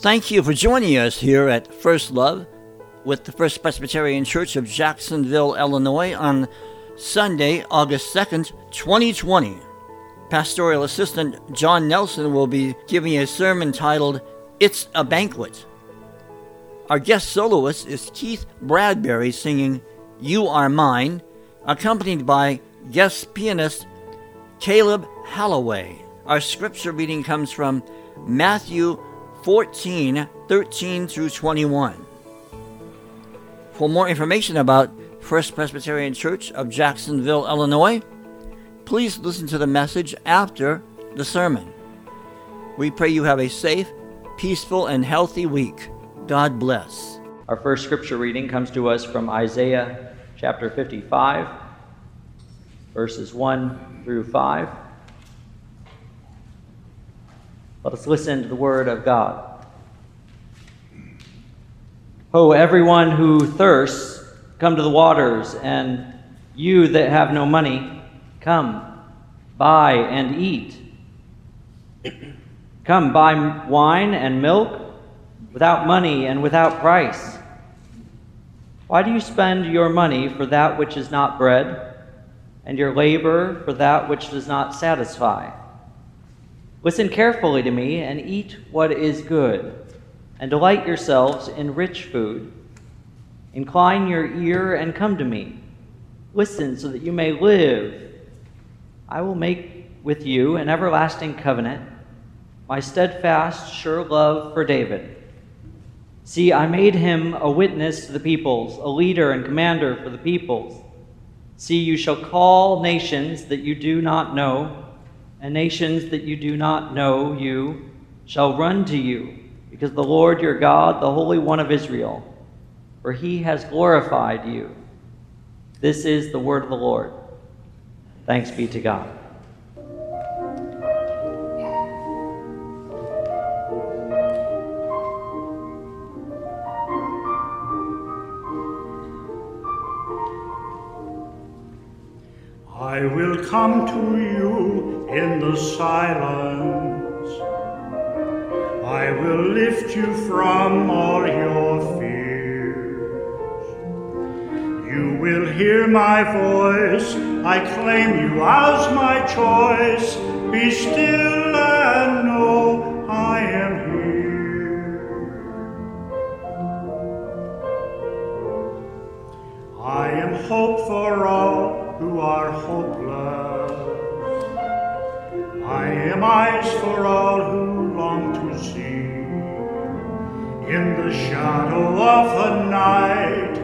Thank you for joining us here at First Love with the First Presbyterian Church of Jacksonville, Illinois on Sunday, August 2nd, 2020. Pastoral Assistant John Nelson will be giving a sermon titled It's a Banquet. Our guest soloist is Keith Bradbury singing You Are Mine, accompanied by guest pianist Caleb Halloway. Our scripture reading comes from Matthew 14 13 through 21. For more information about First Presbyterian Church of Jacksonville, Illinois, please listen to the message after the sermon. We pray you have a safe, peaceful, and healthy week. God bless. Our first scripture reading comes to us from Isaiah chapter 55, verses 1 through 5. Let us listen to the word of God. Ho, everyone who thirsts, come to the waters, and you that have no money, come, buy and eat. come, buy wine and milk without money and without price. Why do you spend your money for that which is not bread, and your labor for that which does not satisfy? Listen carefully to me and eat what is good, and delight yourselves in rich food. Incline your ear and come to me. Listen so that you may live. I will make with you an everlasting covenant, my steadfast, sure love for David. See, I made him a witness to the peoples, a leader and commander for the peoples. See, you shall call nations that you do not know and nations that you do not know you shall run to you, because the Lord your God, the Holy One of Israel, for he has glorified you. This is the word of the Lord. Thanks be to God. I will come to you in the silence. I will lift you from all your fears. You will hear my voice. I claim you as my choice. Be still and know I am here. I am hope for all are hopeless. I am eyes for all who long to see. In the shadow of the night,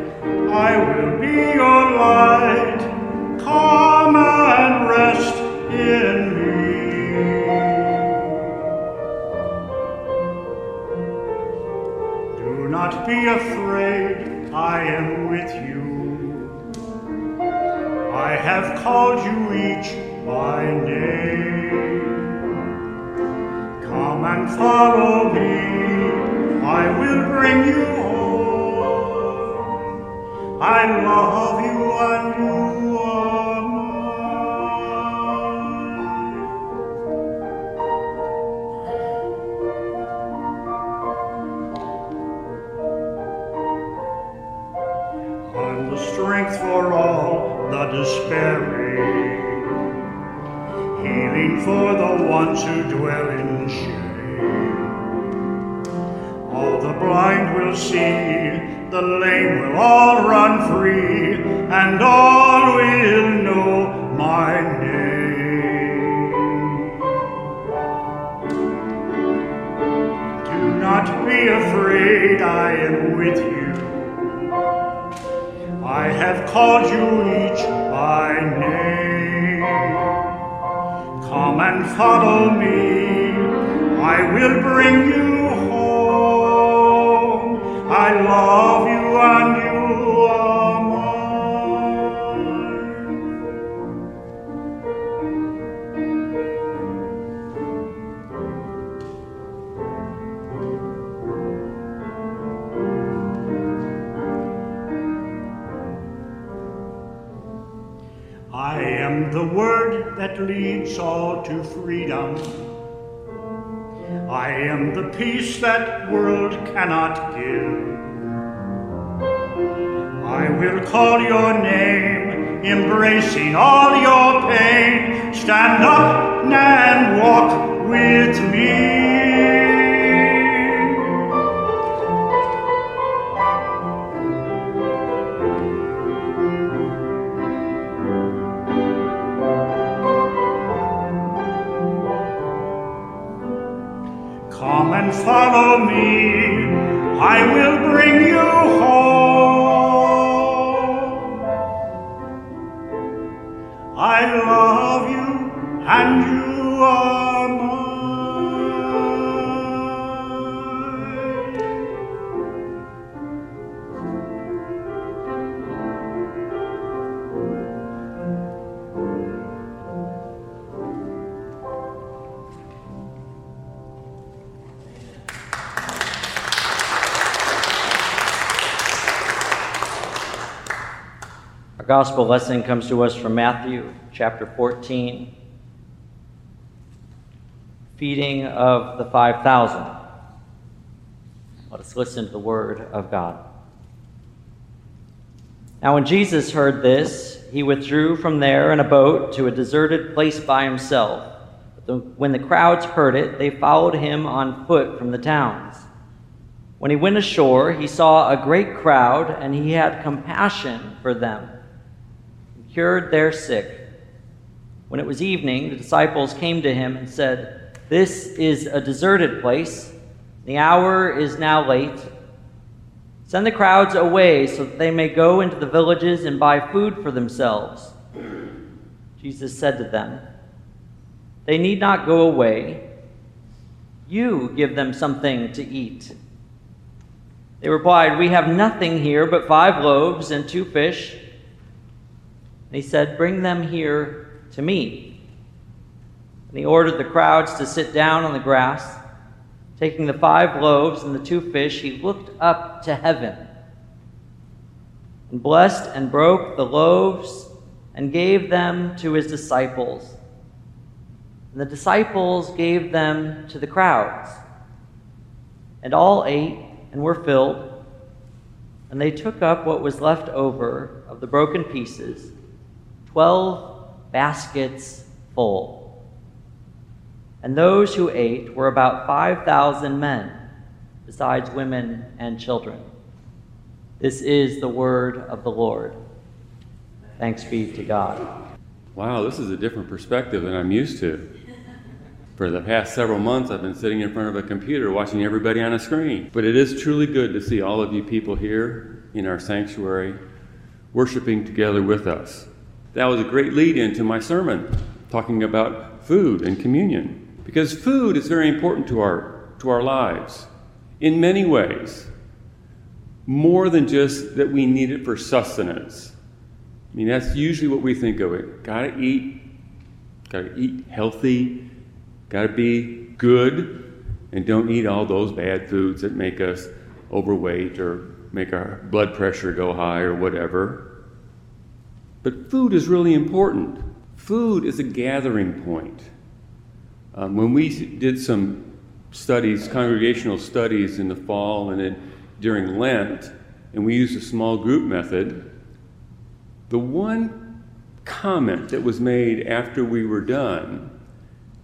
I will be your light. Come and rest in me. Do not be afraid, I am with you. I have called you each by name. Come and follow me, I will bring you home. I love you and you are despairing healing for the ones who dwell in shame. All the blind will see, the lame will all run free, and all will know my name. Do not be afraid, I am with you. I have called you each by name. Come and follow me, I will bring you home. I love you the word that leads all to freedom. I am the peace that world cannot give. I will call your name, embracing all your pain. Stand up and walk with me. Follow me, I will bring you home. Gospel lesson comes to us from Matthew chapter 14, feeding of the 5,000. Let us listen to the word of God. Now, when Jesus heard this, he withdrew from there in a boat to a deserted place by himself. But when the crowds heard it, they followed him on foot from the towns. When he went ashore, he saw a great crowd, and he had compassion for them, cured their sick. When it was evening, the disciples came to him and said, This is a deserted place. The hour is now late. Send the crowds away so that they may go into the villages and buy food for themselves. Jesus said to them, They need not go away. You give them something to eat. They replied, We have nothing here but five loaves and two fish. And he said, Bring them here to me. And he ordered the crowds to sit down on the grass. Taking the five loaves and the two fish, he looked up to heaven and blessed and broke the loaves and gave them to his disciples. And the disciples gave them to the crowds. And all ate and were filled. And they took up what was left over of the broken pieces, twelve baskets full. And those who ate were about 5,000 men, besides women and children. This is the word of the Lord. Thanks be to God. Wow, this is a different perspective than I'm used to. For the past several months, I've been sitting in front of a computer watching everybody on a screen. But it is truly good to see all of you people here in our sanctuary worshiping together with us. That was a great lead into my sermon, talking about food and communion. Because food is very important to our, to our lives in many ways, more than just that we need it for sustenance. I mean, that's usually what we think of it. Gotta eat, gotta eat healthy, gotta be good, and don't eat all those bad foods that make us overweight or make our blood pressure go high or whatever. But food is really important. Food is a gathering point. Um, when we did some studies, congregational studies in the fall and then during Lent, and we used a small group method, the one comment that was made after we were done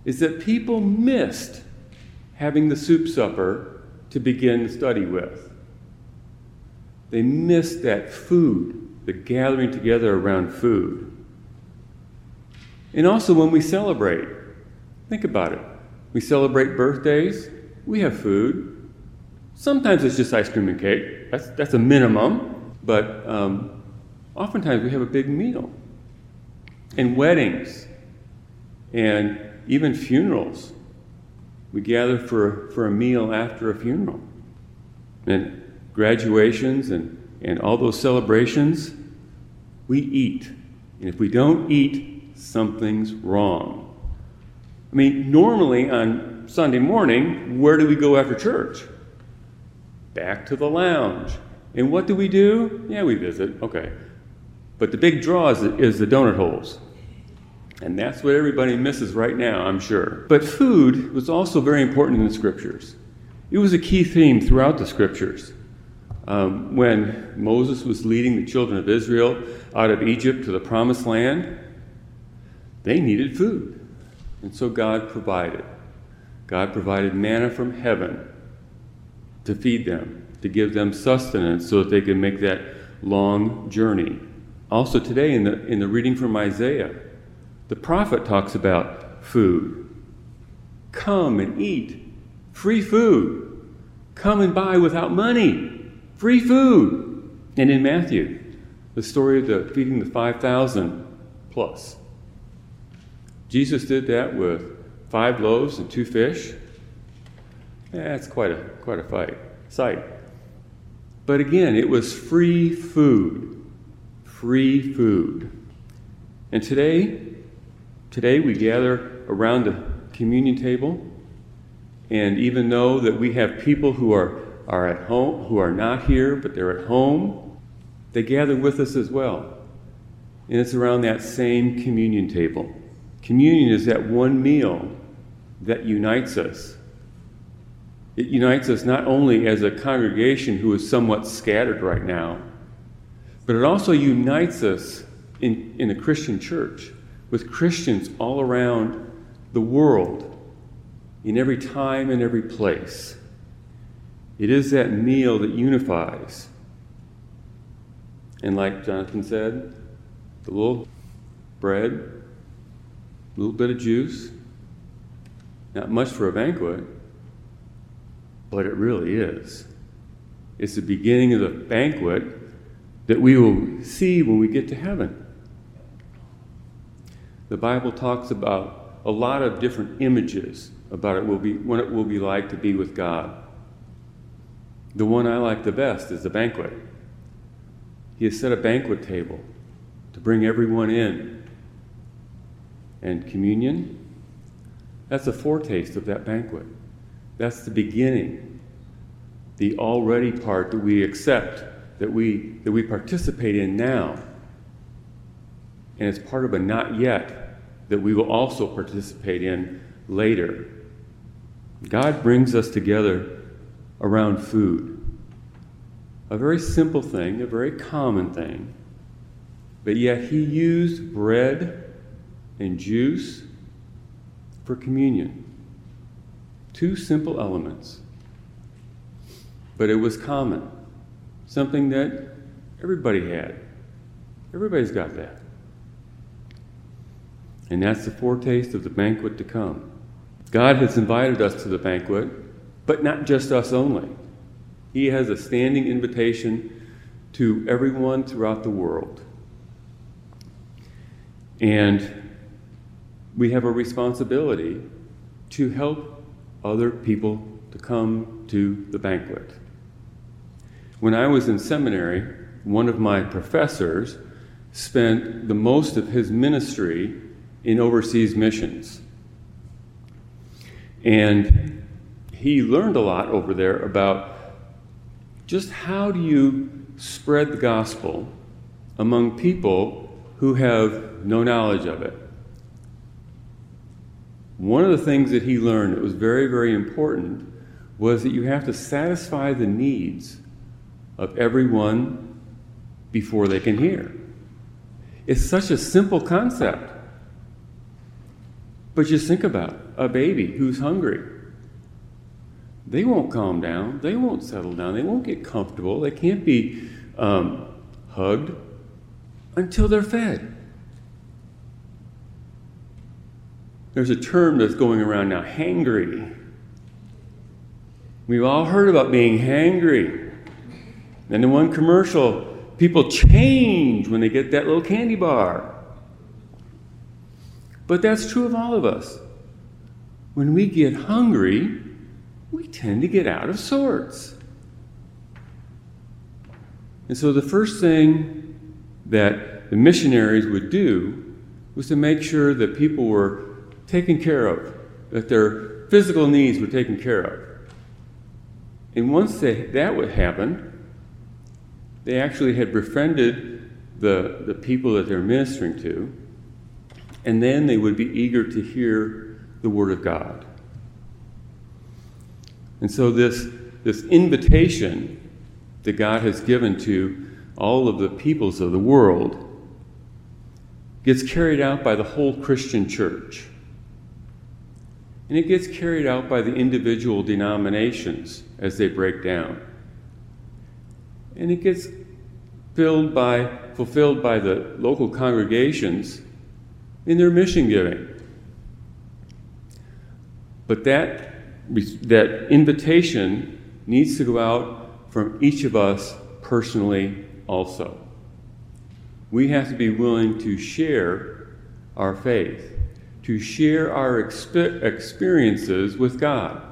is that people missed having the soup supper to begin the study with. They missed that food, the gathering together around food. And also when we celebrate, think about it. We celebrate birthdays, we have food. Sometimes it's just ice cream and cake, that's, that's a minimum, but um, oftentimes we have a big meal. And weddings, and even funerals. We gather for, for a meal after a funeral. And graduations and, and all those celebrations, we eat. And if we don't eat, something's wrong. I mean, normally on Sunday morning, where do we go after church? Back to the lounge. And what do we do? Yeah, we visit. Okay. But the big draw is, is the donut holes. And that's what everybody misses right now, I'm sure. But food was also very important in the scriptures. It was a key theme throughout the scriptures. Um, when Moses was leading the children of Israel out of Egypt to the promised land, they needed food. And so God provided. God provided manna from heaven to feed them, to give them sustenance so that they could make that long journey. Also, today in the, in the reading from Isaiah, the prophet talks about food. Come and eat. Free food. Come and buy without money. Free food. And in Matthew, the story of the feeding the 5,000 plus. Jesus did that with five loaves and two fish. That's quite a quite a fight sight. But again, it was free food. Free food. And today, Today we gather around the communion table, and even though that we have people who are, are at home, who are not here, but they're at home, they gather with us as well. And it's around that same communion table. Communion is that one meal that unites us. It unites us not only as a congregation who is somewhat scattered right now, but it also unites us in, in Christian church with Christians all around the world, in every time and every place. It is that meal that unifies. And like Jonathan said, the little bread, a little bit of juice, not much for a banquet, but it really is. It's the beginning of the banquet that we will see when we get to heaven the Bible talks about a lot of different images about it will be what it will be like to be with God. The one I like the best is the banquet. He has set a banquet table to bring everyone in. And communion, that's a foretaste of that banquet. That's the beginning, the already part that we accept, that we, that we participate in now and it's part of a not yet that we will also participate in later. God brings us together around food. A very simple thing, a very common thing, but yet He used bread and juice for communion. Two simple elements. But it was common, something that everybody had. Everybody's got that. And that's the foretaste of the banquet to come. God has invited us to the banquet, but not just us only. He has a standing invitation to everyone throughout the world. And we have a responsibility to help other people to come to the banquet. When I was in seminary, one of my professors spent the most of his ministry in overseas missions. And he learned a lot over there about just how do you spread the gospel among people who have no knowledge of it. One of the things that he learned that was very, very important was that you have to satisfy the needs of everyone before they can hear. It's such a simple concept. But just think about a baby who's hungry. They won't calm down. They won't settle down. They won't get comfortable. They can't be um, hugged until they're fed. There's a term that's going around now hangry. We've all heard about being hangry. And in one commercial, people change when they get that little candy bar. But that's true of all of us. When we get hungry, we tend to get out of sorts. And so the first thing that the missionaries would do was to make sure that people were taken care of, that their physical needs were taken care of. And once they, that would happen, they actually had befriended the, the people that they're ministering to and then they would be eager to hear the Word of God. And so, this, this invitation that God has given to all of the peoples of the world gets carried out by the whole Christian church. And it gets carried out by the individual denominations as they break down. And it gets filled by, fulfilled by the local congregations in their mission giving. But that, that invitation needs to go out from each of us personally also. We have to be willing to share our faith, to share our exp- experiences with God.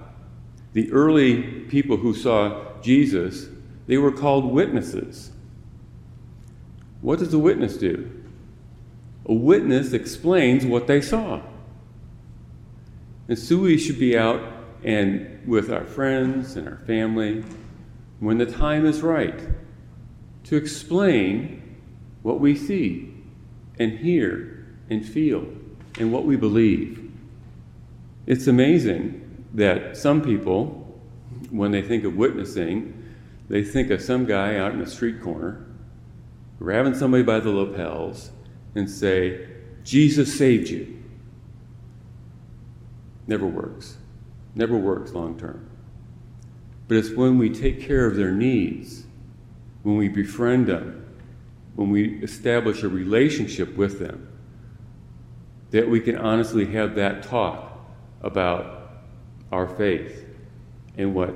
The early people who saw Jesus, they were called witnesses. What does a witness do? A witness explains what they saw. And so we should be out and with our friends and our family when the time is right to explain what we see and hear and feel and what we believe. It's amazing that some people, when they think of witnessing, they think of some guy out in a street corner grabbing somebody by the lapels and say, Jesus saved you. Never works. Never works long term. But it's when we take care of their needs, when we befriend them, when we establish a relationship with them, that we can honestly have that talk about our faith and what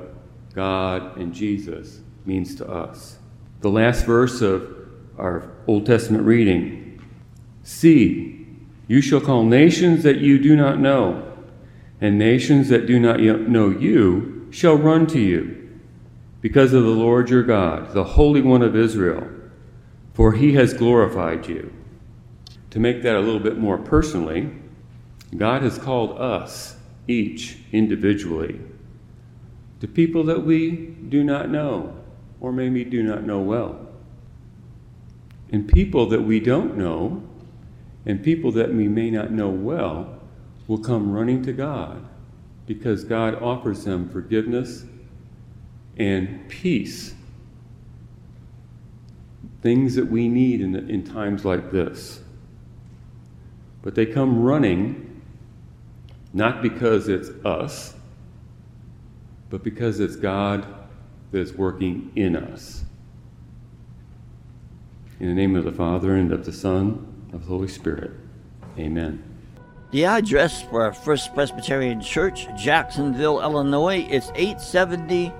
God and Jesus means to us. The last verse of our Old Testament reading See, you shall call nations that you do not know, and nations that do not know you shall run to you, because of the Lord your God, the Holy One of Israel, for he has glorified you. To make that a little bit more personally, God has called us, each individually, to people that we do not know, or maybe do not know well. And people that we don't know and people that we may not know well will come running to God because God offers them forgiveness and peace. Things that we need in, in times like this. But they come running not because it's us, but because it's God that's working in us. In the name of the Father, and of the Son, and of the Holy Spirit. Amen. The address for our First Presbyterian Church, Jacksonville, Illinois, is 870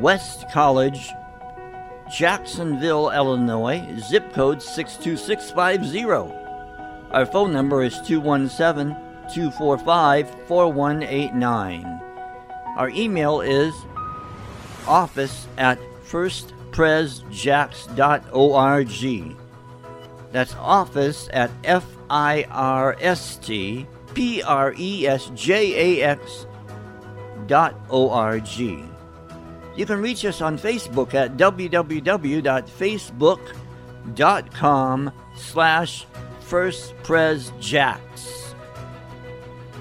West College, Jacksonville, Illinois, zip code 62650. Our phone number is 217 245 4189. Our email is office at firstpresjax.org. That's office at F I R S T P R E S J A X dot O R G. You can reach us on Facebook at www.facebook.com slash firstpresjax.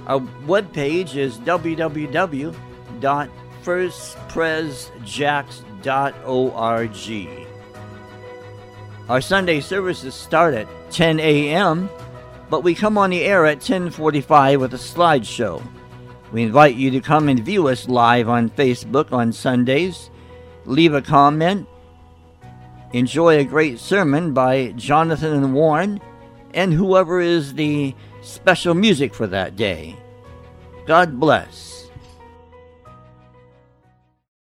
Our webpage is www.firstpresjax.org. Our Sunday services start at 10 a.m., but we come on the air at 10:45 with a slideshow. We invite you to come and view us live on Facebook on Sundays. Leave a comment. Enjoy a great sermon by Jonathan and Warren and whoever is the special music for that day. God bless.